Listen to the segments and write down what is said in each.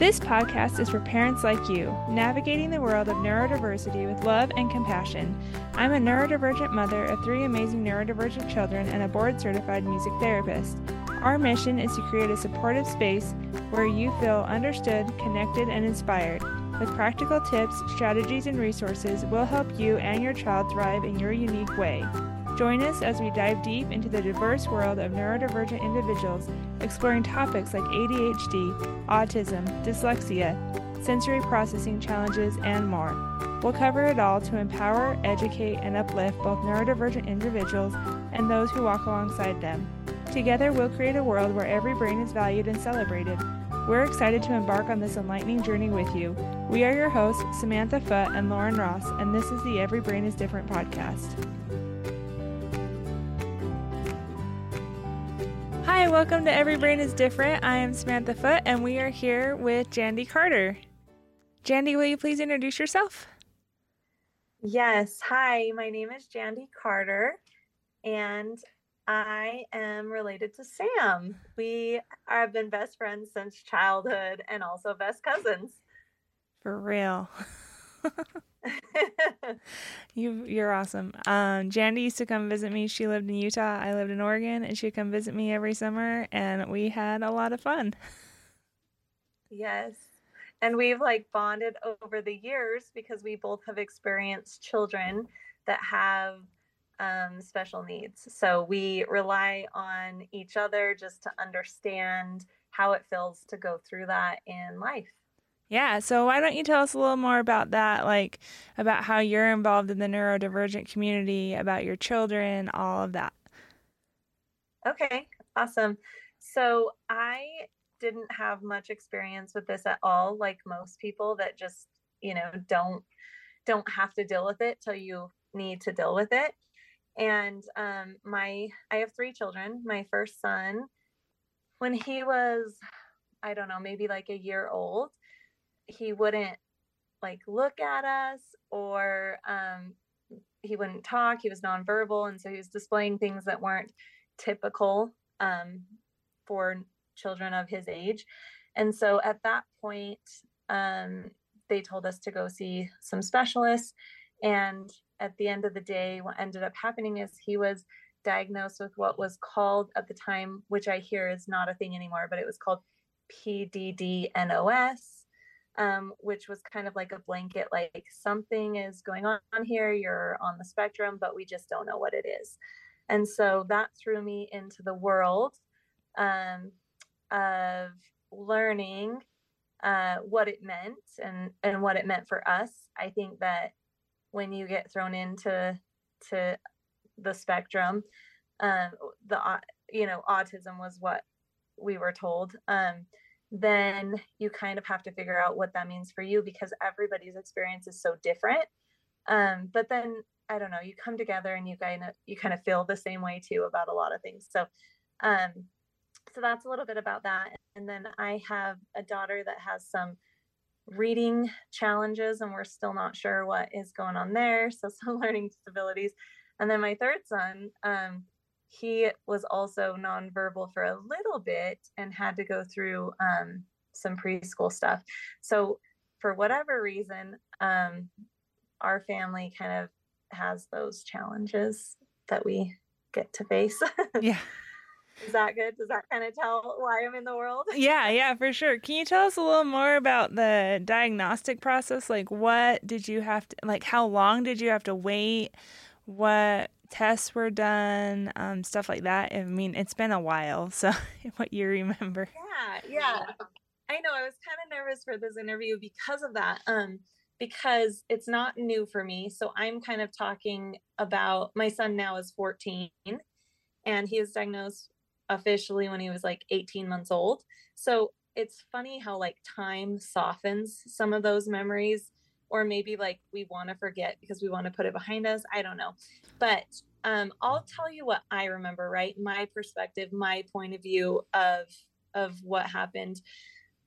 This podcast is for parents like you, navigating the world of neurodiversity with love and compassion. I'm a neurodivergent mother of three amazing neurodivergent children and a board certified music therapist. Our mission is to create a supportive space where you feel understood, connected, and inspired. With practical tips, strategies, and resources, we'll help you and your child thrive in your unique way. Join us as we dive deep into the diverse world of neurodivergent individuals, exploring topics like ADHD, autism, dyslexia, sensory processing challenges, and more. We'll cover it all to empower, educate, and uplift both neurodivergent individuals and those who walk alongside them. Together, we'll create a world where every brain is valued and celebrated. We're excited to embark on this enlightening journey with you. We are your hosts, Samantha Foote and Lauren Ross, and this is the Every Brain is Different podcast. Hi, welcome to Every Brain is Different. I am Samantha Foote, and we are here with Jandi Carter. Jandi, will you please introduce yourself? Yes. Hi, my name is Jandi Carter, and I am related to Sam. We have been best friends since childhood and also best cousins. For real. you you're awesome. Um, Jandi used to come visit me. She lived in Utah. I lived in Oregon, and she'd come visit me every summer, and we had a lot of fun. Yes, and we've like bonded over the years because we both have experienced children that have um, special needs. So we rely on each other just to understand how it feels to go through that in life. Yeah, so why don't you tell us a little more about that, like about how you're involved in the neurodivergent community, about your children, all of that? Okay, awesome. So I didn't have much experience with this at all, like most people that just, you know, don't don't have to deal with it till you need to deal with it. And um my I have three children. My first son, when he was, I don't know, maybe like a year old, he wouldn't like look at us or um, he wouldn't talk. He was nonverbal. And so he was displaying things that weren't typical um, for children of his age. And so at that point, um, they told us to go see some specialists. And at the end of the day, what ended up happening is he was diagnosed with what was called at the time, which I hear is not a thing anymore, but it was called PDD-NOS um, which was kind of like a blanket, like something is going on here, you're on the spectrum, but we just don't know what it is. And so that threw me into the world um, of learning uh, what it meant and, and what it meant for us. I think that when you get thrown into to the spectrum, um, the you know autism was what we were told. Um, then you kind of have to figure out what that means for you because everybody's experience is so different. Um, but then I don't know, you come together and you kind of you kind of feel the same way too about a lot of things. So um so that's a little bit about that. And then I have a daughter that has some reading challenges and we're still not sure what is going on there. So some learning disabilities. And then my third son, um, he was also nonverbal for a little bit and had to go through um, some preschool stuff. So, for whatever reason, um, our family kind of has those challenges that we get to face. yeah. Is that good? Does that kind of tell why I'm in the world? Yeah, yeah, for sure. Can you tell us a little more about the diagnostic process? Like, what did you have to, like, how long did you have to wait? What tests were done, um, stuff like that. I mean, it's been a while, so what you remember? Yeah, yeah. I know. I was kind of nervous for this interview because of that. Um, because it's not new for me. So I'm kind of talking about my son now is 14, and he was diagnosed officially when he was like 18 months old. So it's funny how like time softens some of those memories or maybe like we want to forget because we want to put it behind us. I don't know. But um, I'll tell you what I remember, right? My perspective, my point of view of of what happened.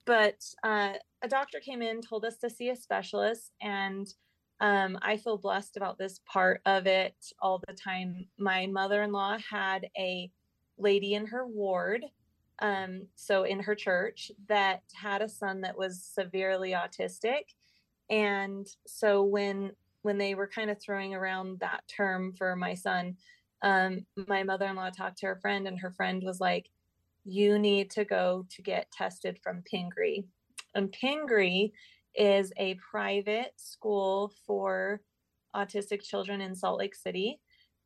But uh, a doctor came in, told us to see a specialist, and um, I feel blessed about this part of it all the time. My mother in law had a lady in her ward um, so in her church that had a son that was severely autistic and so when when they were kind of throwing around that term for my son um, my mother-in-law talked to her friend and her friend was like you need to go to get tested from pingree. And pingree is a private school for autistic children in salt lake city.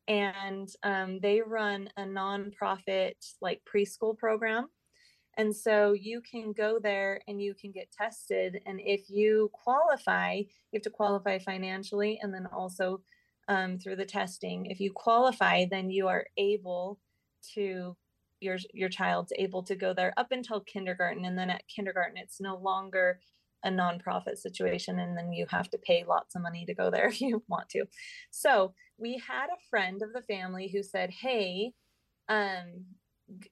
And um, they run a nonprofit like preschool program and so you can go there and you can get tested. And if you qualify, you have to qualify financially and then also um, through the testing. If you qualify, then you are able to your your child's able to go there up until kindergarten and then at kindergarten it's no longer a nonprofit situation and then you have to pay lots of money to go there if you want to so we had a friend of the family who said hey um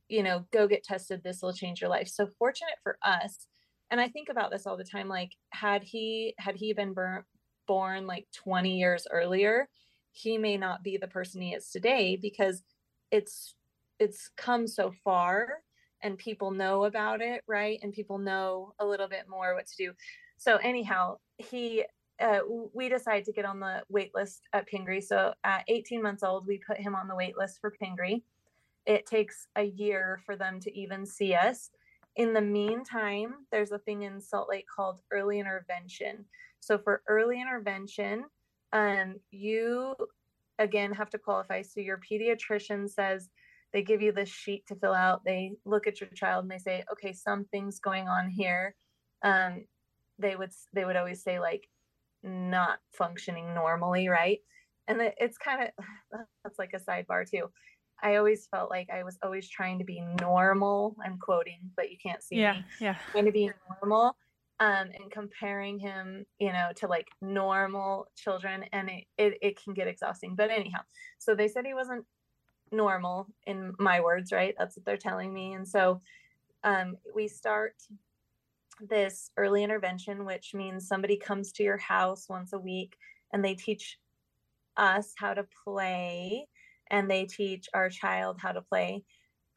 you know, go get tested. This will change your life. So fortunate for us. And I think about this all the time. Like, had he had he been bur- born like 20 years earlier, he may not be the person he is today because it's it's come so far and people know about it, right? And people know a little bit more what to do. So anyhow, he uh, we decided to get on the wait list at Pingree. So at 18 months old, we put him on the wait list for Pingree it takes a year for them to even see us. In the meantime, there's a thing in Salt Lake called early intervention. So for early intervention, um, you again have to qualify. So your pediatrician says they give you this sheet to fill out. They look at your child and they say, okay, something's going on here. Um, they would they would always say like not functioning normally, right? And it's kind of that's like a sidebar too. I always felt like I was always trying to be normal. I'm quoting, but you can't see yeah, me. Yeah. Trying to be normal. Um, and comparing him, you know, to like normal children, and it, it it can get exhausting. But anyhow, so they said he wasn't normal in my words, right? That's what they're telling me. And so um, we start this early intervention, which means somebody comes to your house once a week and they teach us how to play and they teach our child how to play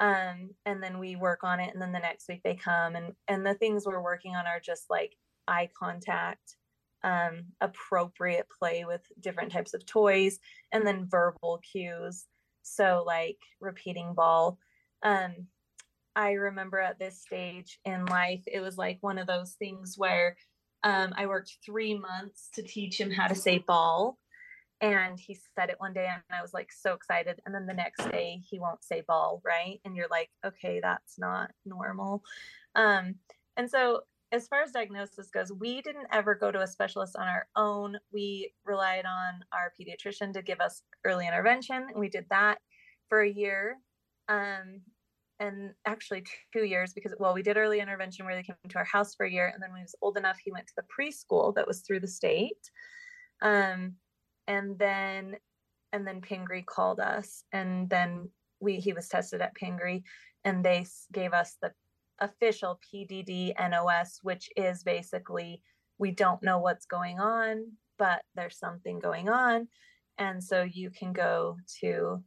um, and then we work on it and then the next week they come and and the things we're working on are just like eye contact um, appropriate play with different types of toys and then verbal cues so like repeating ball. Um, i remember at this stage in life it was like one of those things where um, i worked three months to teach him how to say ball and he said it one day and i was like so excited and then the next day he won't say ball right? And you're like okay that's not normal. Um and so as far as diagnosis goes we didn't ever go to a specialist on our own. We relied on our pediatrician to give us early intervention and we did that for a year um and actually two years because well we did early intervention where they came to our house for a year and then when he was old enough he went to the preschool that was through the state. Um and then and then Pingree called us and then we he was tested at Pingree and they gave us the official PDD NOS which is basically we don't know what's going on but there's something going on and so you can go to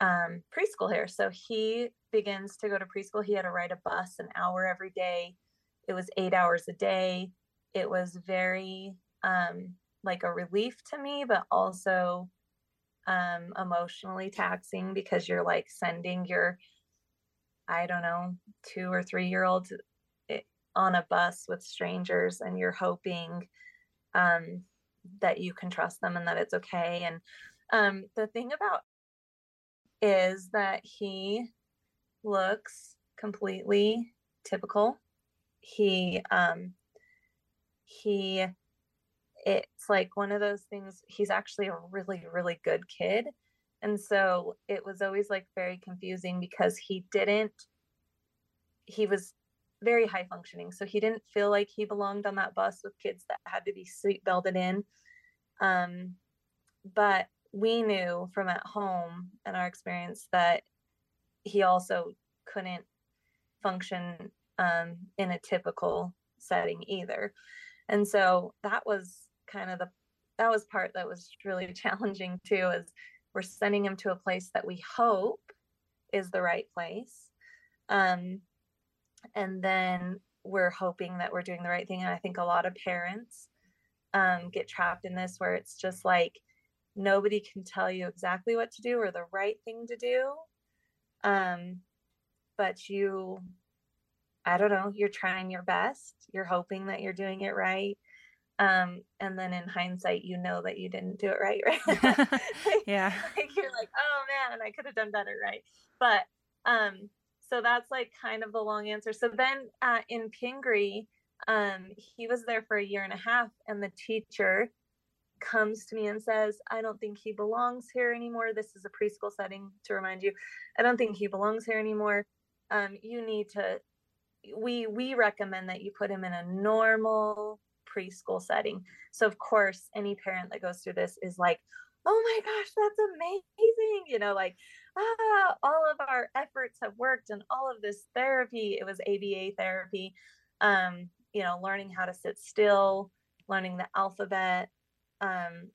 um, preschool here. So he begins to go to preschool. He had to ride a bus an hour every day. It was eight hours a day. It was very um, like a relief to me, but also um, emotionally taxing because you're like sending your, I don't know, two or three year old eh, on a bus with strangers and you're hoping um, that you can trust them and that it's okay. And um, the thing about is that he looks completely typical. He um, he it's like one of those things he's actually a really really good kid and so it was always like very confusing because he didn't he was very high functioning so he didn't feel like he belonged on that bus with kids that had to be seat belted in um, but we knew from at home and our experience that he also couldn't function um, in a typical setting either and so that was kind of the that was part that was really challenging too is we're sending him to a place that we hope is the right place. Um, and then we're hoping that we're doing the right thing. And i think a lot of parents um, get trapped in this where it's just like nobody can tell you exactly what to do or the right thing to do. Um, but you i don't know you're trying your best. You're hoping that you're doing it right um, and then in hindsight you know that you didn't do it right right? Yeah. Like you're like oh man i could have done better right? But um so that's like kind of the long answer. So then uh, in pingree um, he was there for a year and a half and the teacher comes to me and says i don't think he belongs here anymore. This is a preschool setting to remind you. I don't think he belongs here anymore. Um, you need to we we recommend that you put him in a normal preschool setting. So, of course, any parent that goes through this is like, oh my gosh, that's amazing. You know, like, ah, all of our efforts have worked and all of this therapy, it was ABA therapy, um, you know, learning how to sit still, learning the alphabet. Um,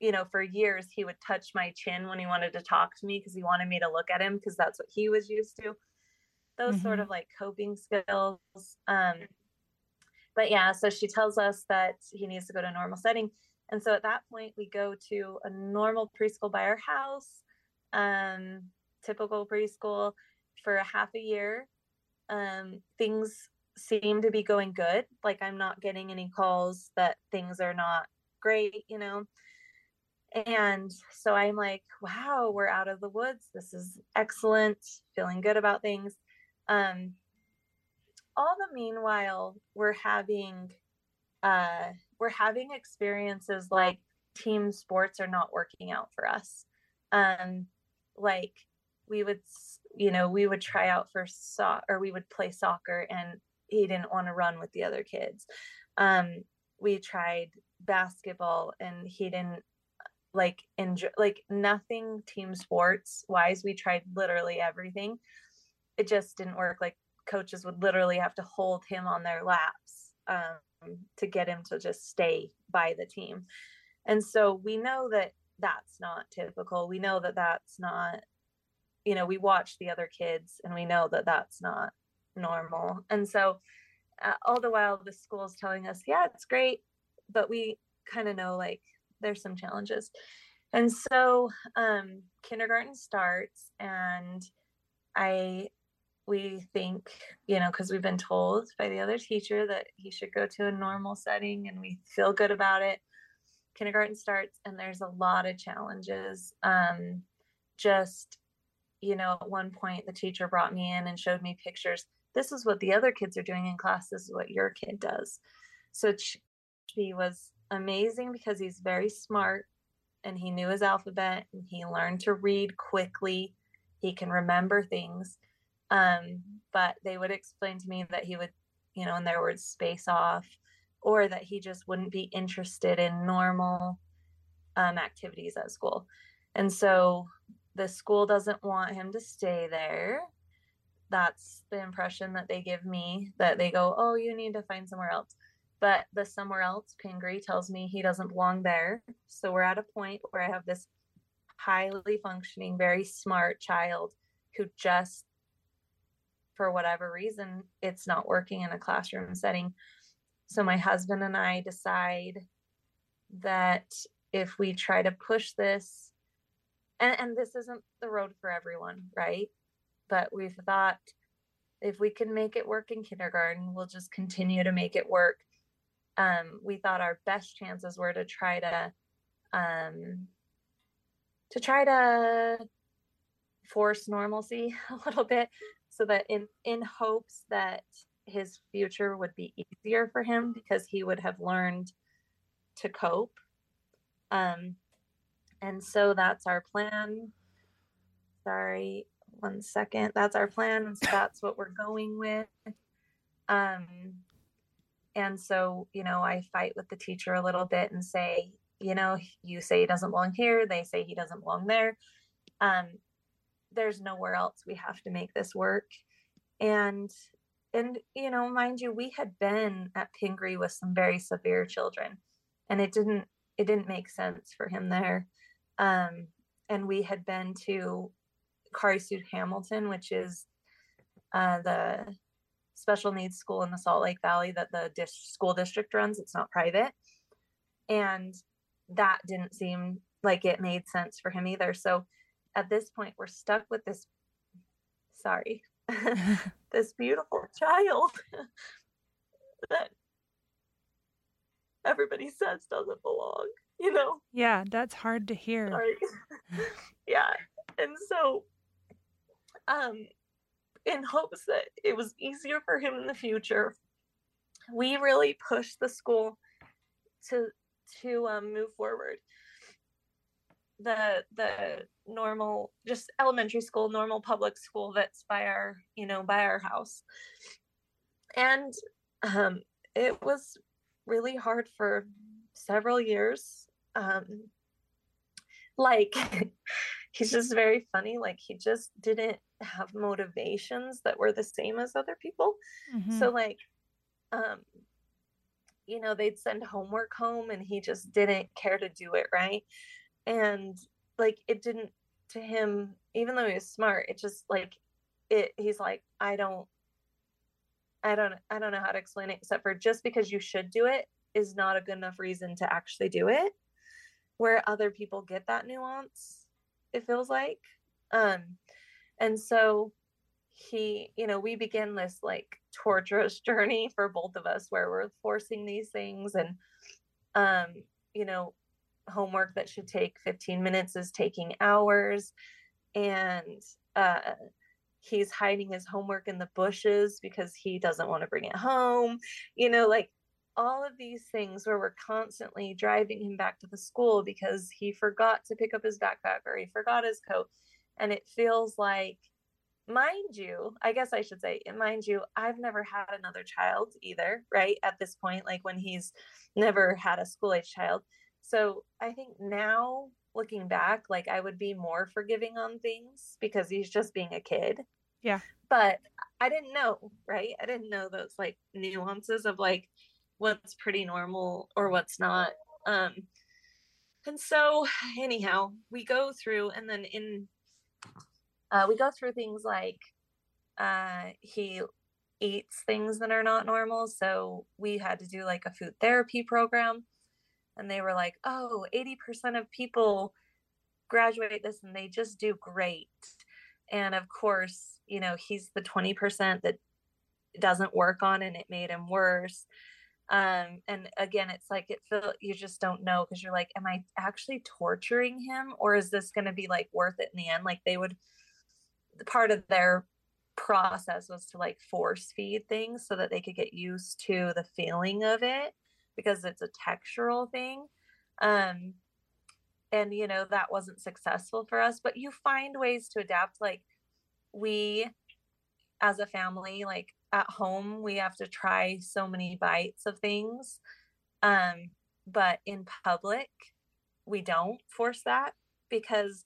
you know, for years, he would touch my chin when he wanted to talk to me because he wanted me to look at him because that's what he was used to. Those mm-hmm. sort of like coping skills. Um, but yeah, so she tells us that he needs to go to a normal setting. And so at that point, we go to a normal preschool by our house, um, typical preschool for a half a year. Um, things seem to be going good. Like I'm not getting any calls that things are not great, you know. And so I'm like, wow, we're out of the woods. This is excellent. Feeling good about things. Um, all the meanwhile we're having uh we're having experiences like team sports are not working out for us. Um like we would you know we would try out for so or we would play soccer and he didn't want to run with the other kids. Um we tried basketball and he didn't like enjoy like nothing team sports wise we tried literally everything. It just didn't work like coaches would literally have to hold him on their laps um, to get him to just stay by the team. And so we know that that's not typical. We know that that's not, you know, we watch the other kids and we know that that's not normal. And so uh, all the while, the school is telling us, yeah, it's great, but we kind of know like there's some challenges. And so um, kindergarten starts, and I we think, you know, because we've been told by the other teacher that he should go to a normal setting and we feel good about it. Kindergarten starts and there's a lot of challenges. Um, just, you know, at one point the teacher brought me in and showed me pictures. This is what the other kids are doing in class. This is what your kid does. So he was amazing because he's very smart and he knew his alphabet and he learned to read quickly. He can remember things um, but they would explain to me that he would, you know, in their words, space off, or that he just wouldn't be interested in normal um, activities at school. And so the school doesn't want him to stay there. That's the impression that they give me that they go, oh, you need to find somewhere else. But the somewhere else, Pingree tells me he doesn't belong there. So we're at a point where I have this highly functioning, very smart child who just for whatever reason, it's not working in a classroom setting. So my husband and I decide that if we try to push this, and, and this isn't the road for everyone, right? But we've thought if we can make it work in kindergarten, we'll just continue to make it work. Um, we thought our best chances were to try to um, to try to force normalcy a little bit so that in in hopes that his future would be easier for him because he would have learned to cope um and so that's our plan. Sorry one second. That's our plan so that's what we're going with. Um and so you know i fight with the teacher a little bit and say you know you say he doesn't belong here. They say he doesn't belong there. Um there's nowhere else we have to make this work and and you know mind you we had been at pingree with some very severe children and it didn't it didn't make sense for him there um and we had been to Kauri Sue Hamilton which is uh the special needs school in the Salt Lake Valley that the dis- school district runs. It's not private. And that didn't seem like it made sense for him either. So at this point, we're stuck with this, sorry, this beautiful child that everybody says doesn't belong, you know? Yeah, that's hard to hear. Yeah. And so, um, in hopes that it was easier for him in the future, we really pushed the school to to um, move forward. The the normal, just elementary school, normal public school that's by our you know by our house, and um, it was really hard for several years. Um, like he's just very funny. Like he just didn't have motivations that were the same as other people. Mm-hmm. So like um you know, they'd send homework home and he just didn't care to do it, right? And like it didn't to him, even though he was smart, it just like it he's like, I don't I don't I don't know how to explain it except for just because you should do it is not a good enough reason to actually do it. Where other people get that nuance, it feels like. Um and so he, you know, we begin this like torturous journey for both of us where we're forcing these things and um, you know, homework that should take 15 minutes is taking hours. And uh he's hiding his homework in the bushes because he doesn't want to bring it home. You know, like all of these things where we're constantly driving him back to the school because he forgot to pick up his backpack or he forgot his coat. And it feels like mind you i guess i should say mind you i've never had another child either right at this point like when he's never had a school age child so i think now looking back like i would be more forgiving on things because he's just being a kid yeah but i didn't know right i didn't know those like nuances of like what's pretty normal or what's not um and so anyhow we go through and then in uh, we go through things like uh, he eats things that are not normal. So we had to do like a food therapy program. And they were like, oh, 80% of people graduate this and they just do great. And of course, you know, he's the 20% that doesn't work on and it made him worse. Um, and again, it's like it feel you just don't know because you're like, am I actually torturing him or is this gonna be like worth it in the end? Like they would the part of their process was to like force feed things so that they could get used to the feeling of it because it's a textural thing um and you know that wasn't successful for us but you find ways to adapt like we as a family like at home we have to try so many bites of things um but in public we don't force that because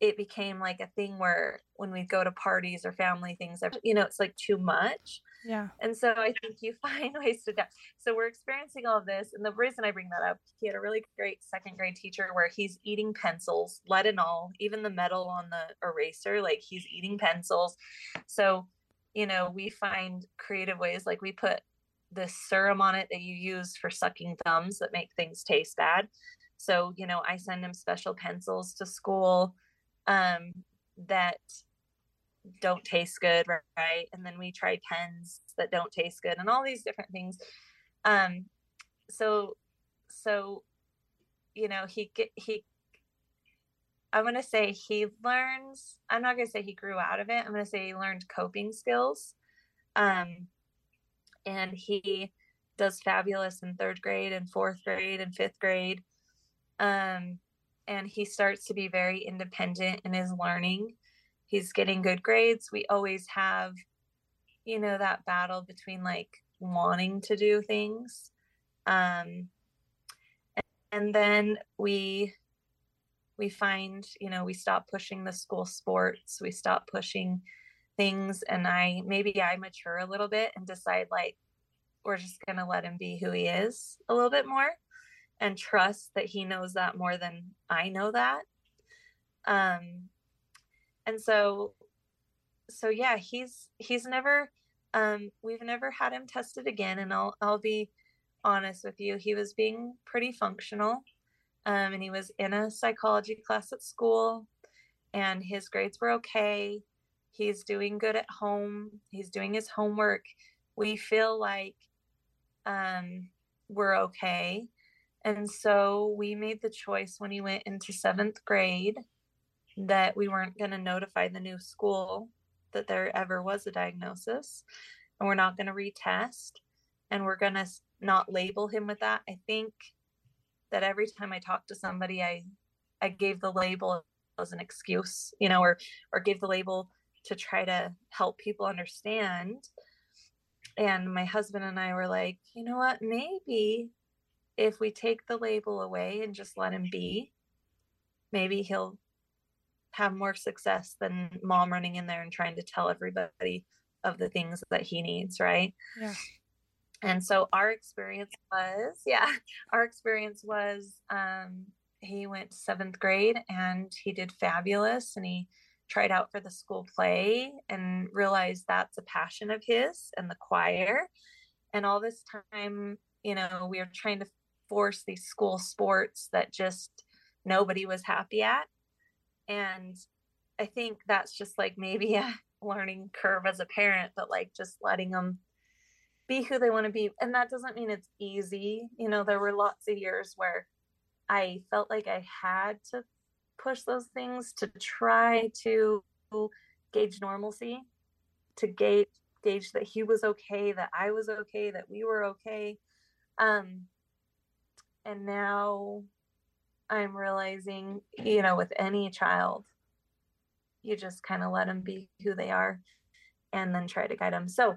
it became like a thing where when we go to parties or family things, you know, it's like too much. Yeah. And so I think you find ways to adapt. So we're experiencing all of this. And the reason I bring that up, he had a really great second grade teacher where he's eating pencils, lead and all, even the metal on the eraser, like he's eating pencils. So, you know, we find creative ways like we put this serum on it that you use for sucking thumbs that make things taste bad. So, you know, I send him special pencils to school um, that don't taste good, right? And then we try pens that don't taste good, and all these different things. Um, so, so, you know, he get he. I'm gonna say he learns. I'm not gonna say he grew out of it. I'm gonna say he learned coping skills, um, and he does fabulous in third grade and fourth grade and fifth grade. Um, and he starts to be very independent in his learning. He's getting good grades. We always have, you know, that battle between like wanting to do things. Um, and then we we find you know we stop pushing the school sports we stop pushing things and i maybe i mature a little bit and decide like we're just going to let him be who he is a little bit more and trust that he knows that more than I know that. Um and so so yeah, he's he's never Um, we've never had him tested again, and I'll I'll be honest with you. He was being pretty functional, um, and he was in a psychology class at school, and his grades were okay. He's doing good at home. He's doing his homework. We feel like um, we're okay. And so we made the choice when he went into seventh grade that we weren't going to notify the new school that there ever was a diagnosis and we're not going to retest and we're going to not label him with that. I think that every time I talk to somebody, I I gave the label as an excuse, you know, or or gave the label to try to help people understand. And my husband and I were like, you know what, maybe if we take the label away and just let him be, maybe he'll have more success than mom running in there and trying to tell everybody of the things that he needs, right? Yeah. And so our experience was, yeah, our experience was um, he went seventh grade and he did fabulous and he tried out for the school play and realized that's a passion of his and the choir. And all this time, you know, we were trying to force these school sports that just nobody was happy at. And I think that's just like maybe a learning curve as a parent, but like just letting them be who they want to be. And that doesn't mean it's easy. You know, there were lots of years where I felt like I had to push those things to try to gauge normalcy, to gauge gauge that he was okay, that I was okay, that we were okay. Um, and now I'm realizing, you know, with any child, you just kind of let them be who they are and then try to guide them. So,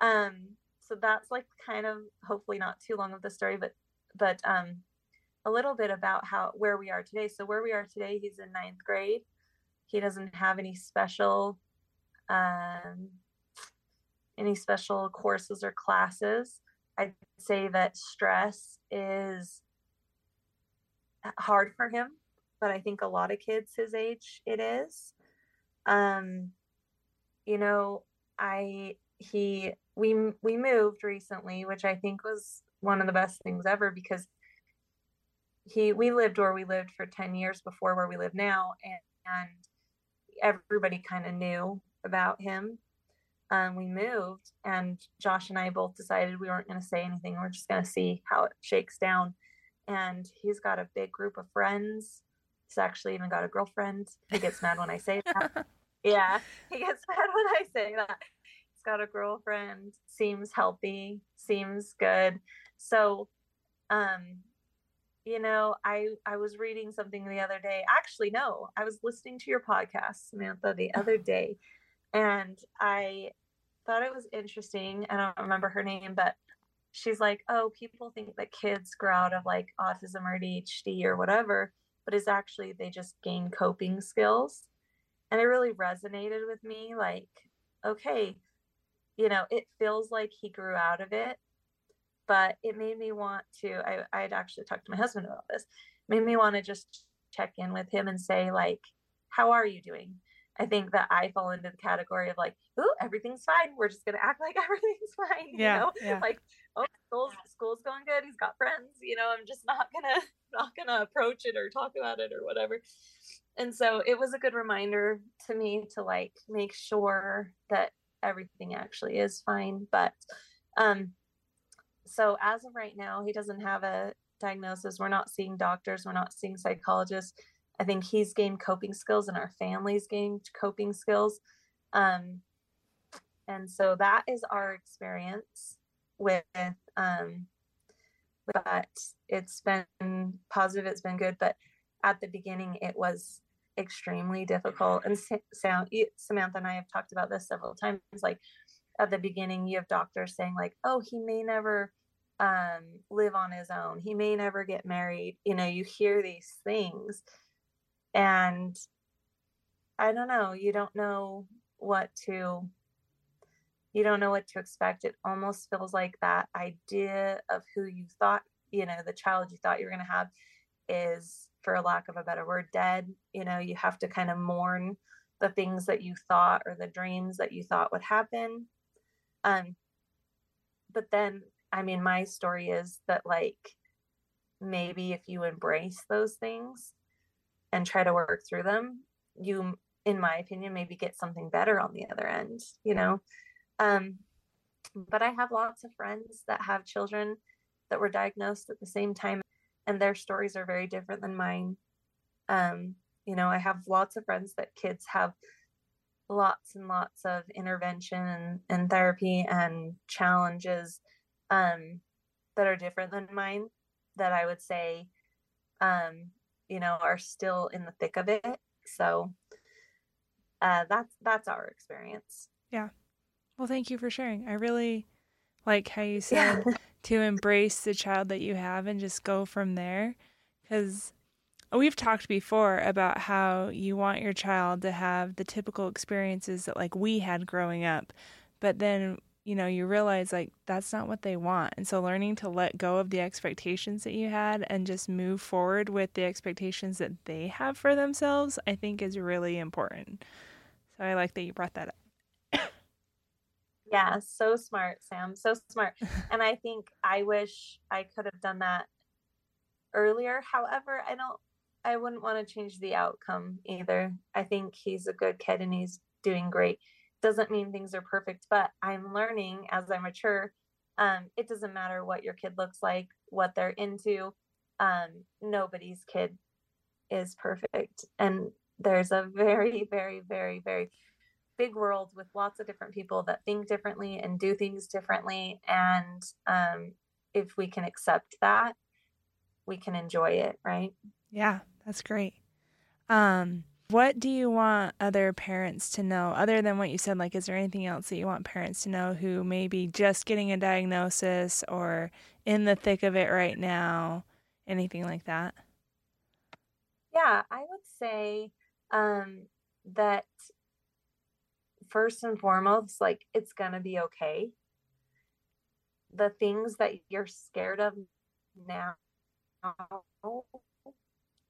um, so that's like kind of hopefully not too long of the story, but, but, um, a little bit about how, where we are today. So where we are today, he's in ninth grade. He doesn't have any special, um, any special courses or classes. I'd say that stress is hard for him, but I think a lot of kids his age it is. Um, you know, I he we we moved recently, which I think was one of the best things ever because he we lived where we lived for 10 years before where we live now and, and everybody kind of knew about him. Um, we moved and josh and i both decided we weren't going to say anything. We're just going to see how it shakes down and he's got a big group of friends. He's actually even got a girlfriend. He gets mad when I say that. yeah, he gets mad when I say that. He's got a girlfriend, seems healthy, seems good. So, um, you know, I I was reading something the other day. Actually, no, I was listening to your podcast, Samantha, the other day, and I thought it was interesting. I don't remember her name, but she's like, oh, people think that kids grow out of like autism or ADHD or whatever, but it's actually they just gain coping skills. And it really resonated with me like, okay, you know, it feels like he grew out of it, but it made me want to. I, I had actually talked to my husband about this, made me want to just check in with him and say, like, how are you doing? I think that I fall into the category of like, oh, everything's fine. We're just gonna act like everything's fine. Yeah, you know, yeah. like, oh, school's school's going good. He's got friends. You know, I'm just not gonna not gonna approach it or talk about it or whatever. And so it was a good reminder to me to like make sure that everything actually is fine. But um, so as of right now, he doesn't have a diagnosis. We're not seeing doctors. We're not seeing psychologists I think he's gained coping skills and our family's gained coping skills. Um, and so that is our experience with, um, but it's been positive, it's been good. But at the beginning, it was extremely difficult. And Samantha and I have talked about this several times. Like at the beginning, you have doctors saying, like, oh, he may never um, live on his own, he may never get married. You know, you hear these things and i don't know you don't know what to you don't know what to expect it almost feels like that idea of who you thought you know the child you thought you were going to have is for lack of a better word dead you know you have to kind of mourn the things that you thought or the dreams that you thought would happen Um, but then, I mean, my story is that like maybe if you embrace those things and try to work through them, you, in my opinion, maybe get something better on the other end, you know? Um, but I have lots of friends that have children that were diagnosed at the same time, and their stories are very different than mine. Um, you know, I have lots of friends that kids have lots and lots of intervention and, and therapy and challenges um, that are different than mine that I would say, um, you know, are still in the thick of it. So uh, that's that's our experience. Yeah. Well, thank you for sharing. I really like how you said yeah. to embrace the child that you have and just go from there because we've talked before about how you want your child to have the typical experiences that like we had growing up but then you know you realize like that's not what they want and so learning to let go of the expectations that you had and just move forward with the expectations that they have for themselves i think is really important so i like that you brought that up yeah so smart sam so smart and i think i wish i could have done that earlier however i don't I wouldn't want to change the outcome either. I think he's a good kid and he's doing great. Doesn't mean things are perfect, but I'm learning as I mature. Um, it doesn't matter what your kid looks like, what they're into. Um, nobody's kid is perfect. And there's a very, very, very, very big world with lots of different people that think differently and do things differently. And um, if we can accept that, we can enjoy it, right? Yeah, that's great. Um, what do you want other parents to know other than what you said? Like, is there anything else that you want parents to know who may be just getting a diagnosis or in the thick of it right now? Anything like that? Yeah, I would say um, that first and foremost, like, it's to be okay. The things that you're scared of now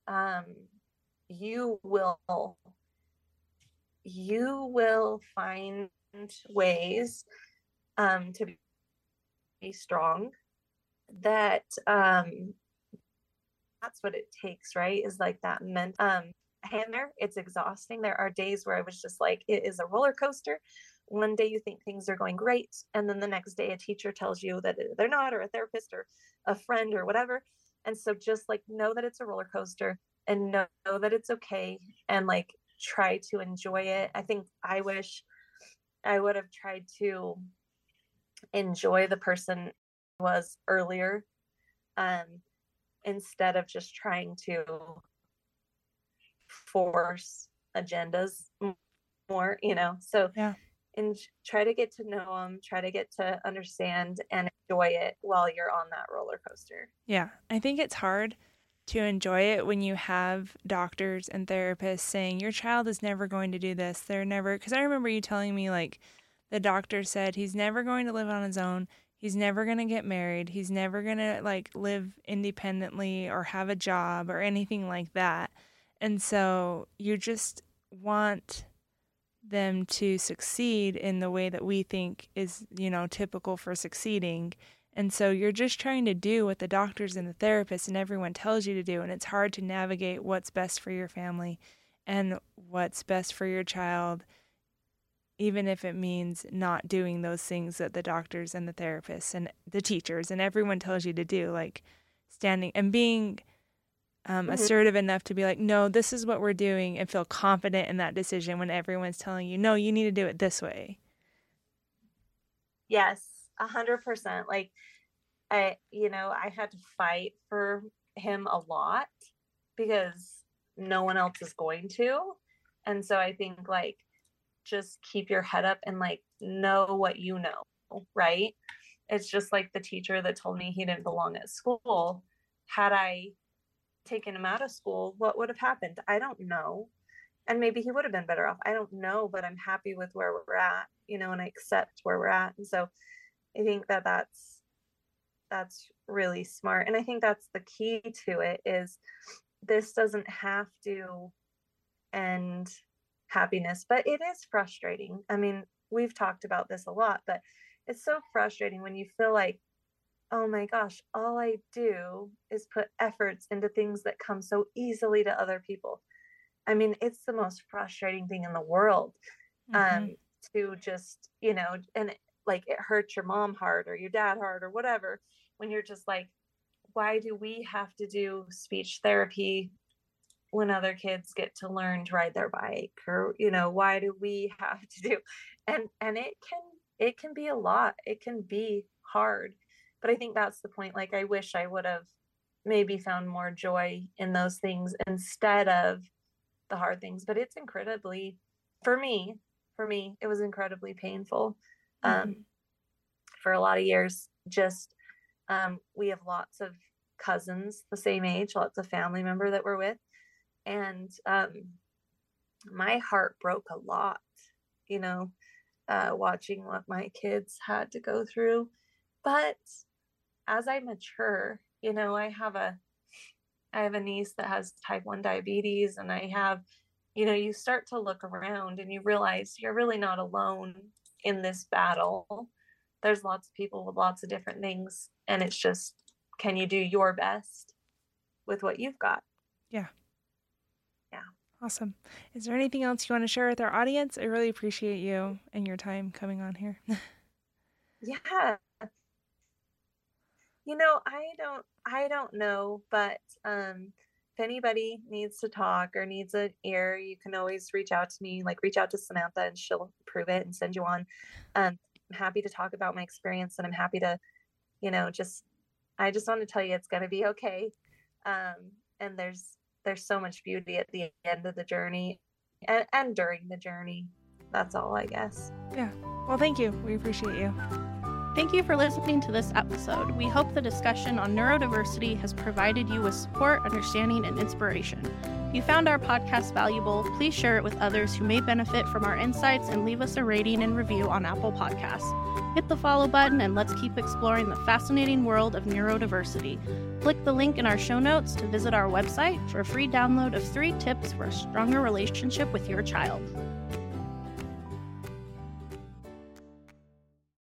um, you will you will find ways um, to be strong that um, that's what it takes right is like that meant um hand there it's exhausting. There are days where i was just like it is a roller coaster. One day you think things are going great and then the next day a teacher tells you that they're not or a therapist or a friend or whatever. And so just like know that it's a roller coaster and know, know that it's okay and like try to enjoy it. I think I wish I would have tried to enjoy the person was earlier um instead of just trying to force agendas more you know? So yeah. and try to get to know them try to get to understand and enjoy it while you're on that roller coaster. Yeah i think it's hard to enjoy it when you have doctors and therapists saying your child is never going to do this. They're never because i remember you telling me like the doctor said he's never going to live on his own. He's never going to get married. He's never going to like live independently or have a job or anything like that and so you just want them to succeed in the way that we think is, you know, typical for succeeding. And so you're just trying to do what the doctors and the therapists and everyone tells you to do. And it's hard to navigate what's best for your family and what's best for your child, even if it means not doing those things that the doctors and the therapists and the teachers and everyone tells you to do, like standing and being um, mm-hmm. assertive enough to be like, no, this is what we're doing, and feel confident in that decision when everyone's telling you, no, you need to do it this way. Yes, a hundred percent. Like, I, you know, I had to fight for him a lot because no one else is going to. And so I think, like, just keep your head up and, like, know what you know, right? It's just like the teacher that told me he didn't belong at school. Had I taken him out of school, what would have happened? I don't know. And maybe he would have been better off. I don't know, but I'm happy with where we're at, you know, and I accept where we're at. And so I think that that's that's really smart. And I think that's the key to it is this doesn't have to end happiness, but it is frustrating. I mean, we've talked about this a lot, but it's so frustrating when you feel like oh my gosh all i do is put efforts into things that come so easily to other people. I mean it's the most frustrating thing in the world mm-hmm. um to just you know and like it hurts your mom hard or your dad hard or whatever when you're just like why do we have to do speech therapy when other kids get to learn to ride their bike or you know why do we have to do and and it can it can be a lot. It can be hard but i think that's the point like i wish i would have maybe found more joy in those things instead of the hard things but it's incredibly for me for me it was incredibly painful um, mm-hmm. for a lot of years just um, we have lots of cousins the same age lots of family member that we're with and um, my heart broke a lot you know uh, watching what my kids had to go through but as i mature you know i have a i have a niece that has type 1 diabetes and i have you know you start to look around and you realize you're really not alone in this battle. There's lots of people with lots of different things and it's just can you do your best with what you've got? Yeah. Yeah. Awesome. Is there anything else you want to share with our audience? I really appreciate you and your time coming on here. Yeah you know i don't i don't know but um if anybody needs to talk or needs an ear, you can always reach out to me. Like reach out to Samantha and she'll prove it and send you on. Um, I'm happy to talk about my experience and I'm happy to, you know, just I just want to tell you it's gonna be okay. Um, and there's there's so much beauty at the end of the journey and, and during the journey. That's all I guess. Yeah. Well thank you. We appreciate you. Thank you for listening to this episode. We hope the discussion on neurodiversity has provided you with support, understanding, and inspiration. If you found our podcast valuable, please share it with others who may benefit from our insights and leave us a rating and review on Apple Podcasts. Hit the follow button and let's keep exploring the fascinating world of neurodiversity. Click the link in our show notes to visit our website for a free download of three tips for a stronger relationship with your child.